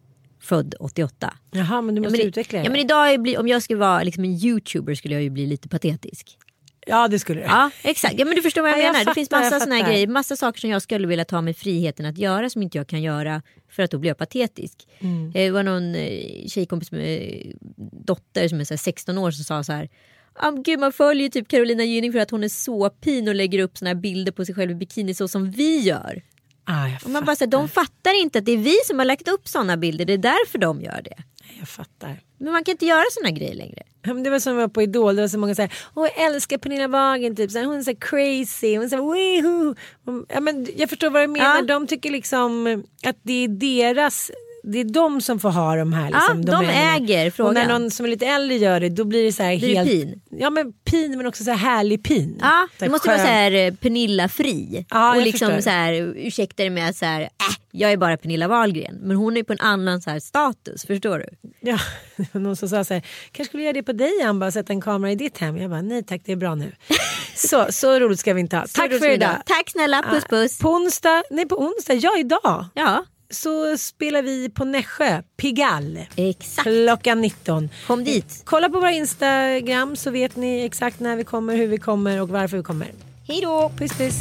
född 88. Jaha, men du måste ja, men, utveckla det. ja, men idag om jag skulle vara liksom en youtuber skulle jag ju bli lite patetisk. Ja, det skulle du. Ja exakt, ja, men du förstår vad jag Ja, jag menar. det finns fattar, massa såna här fattar. grejer, massa saker som jag skulle vilja ta mig friheten att göra som inte jag kan göra för att då blir jag patetisk. Mm. Eh, Det var någon eh, tjejkompis med eh, dotter som är så här 16 år som sa så här Ah, gud, man följer typ Carolina Gynning för att hon är så pin och lägger upp såna här bilder på sig själv i bikini så som vi gör. Ah, Och man bara säger, de fattar inte att det är vi som har lagt upp såna bilder, det är därför de gör det. Jag fattar. Men man kan inte göra såna grejer längre. Det var som att vara på Idol, det var så många såhär, åh jag älskar Pernilla Wagen, typ. hon är så crazy, hon är så här, ja, men Jag förstår vad du menar, Ja. de tycker liksom att det är deras det är de som får ha de här. Liksom, Ja, de ämnena. äger Och när frågan. någon som är lite äldre gör det då blir det så här Blir helt... pin? Ja men pin men också så här härlig pin. Ja, Så det måste vara skön. så här eh, Pernilla-fri. Ja, och liksom förstår. så här, ursäkta dig med att så här, äh, jag är bara Pernilla Wahlgren. Men hon är på en annan så här status, förstår du? Ja, någon som sa så här, kanske skulle göra det på dig Ann, bara sätta en kamera i ditt hem. Jag bara, nej tack det är bra nu. så, så roligt ska vi inte ha. Tack för idag. Tack snälla, puss puss. På onsdag, nej på onsdag, ja idag. Ja, Så spelar vi på Nässjö, Pigalle. exakt. Klockan 19. Kom dit. Kolla på våra Instagram så vet ni exakt när vi kommer, hur vi kommer och varför vi kommer. Hej då. Puss puss.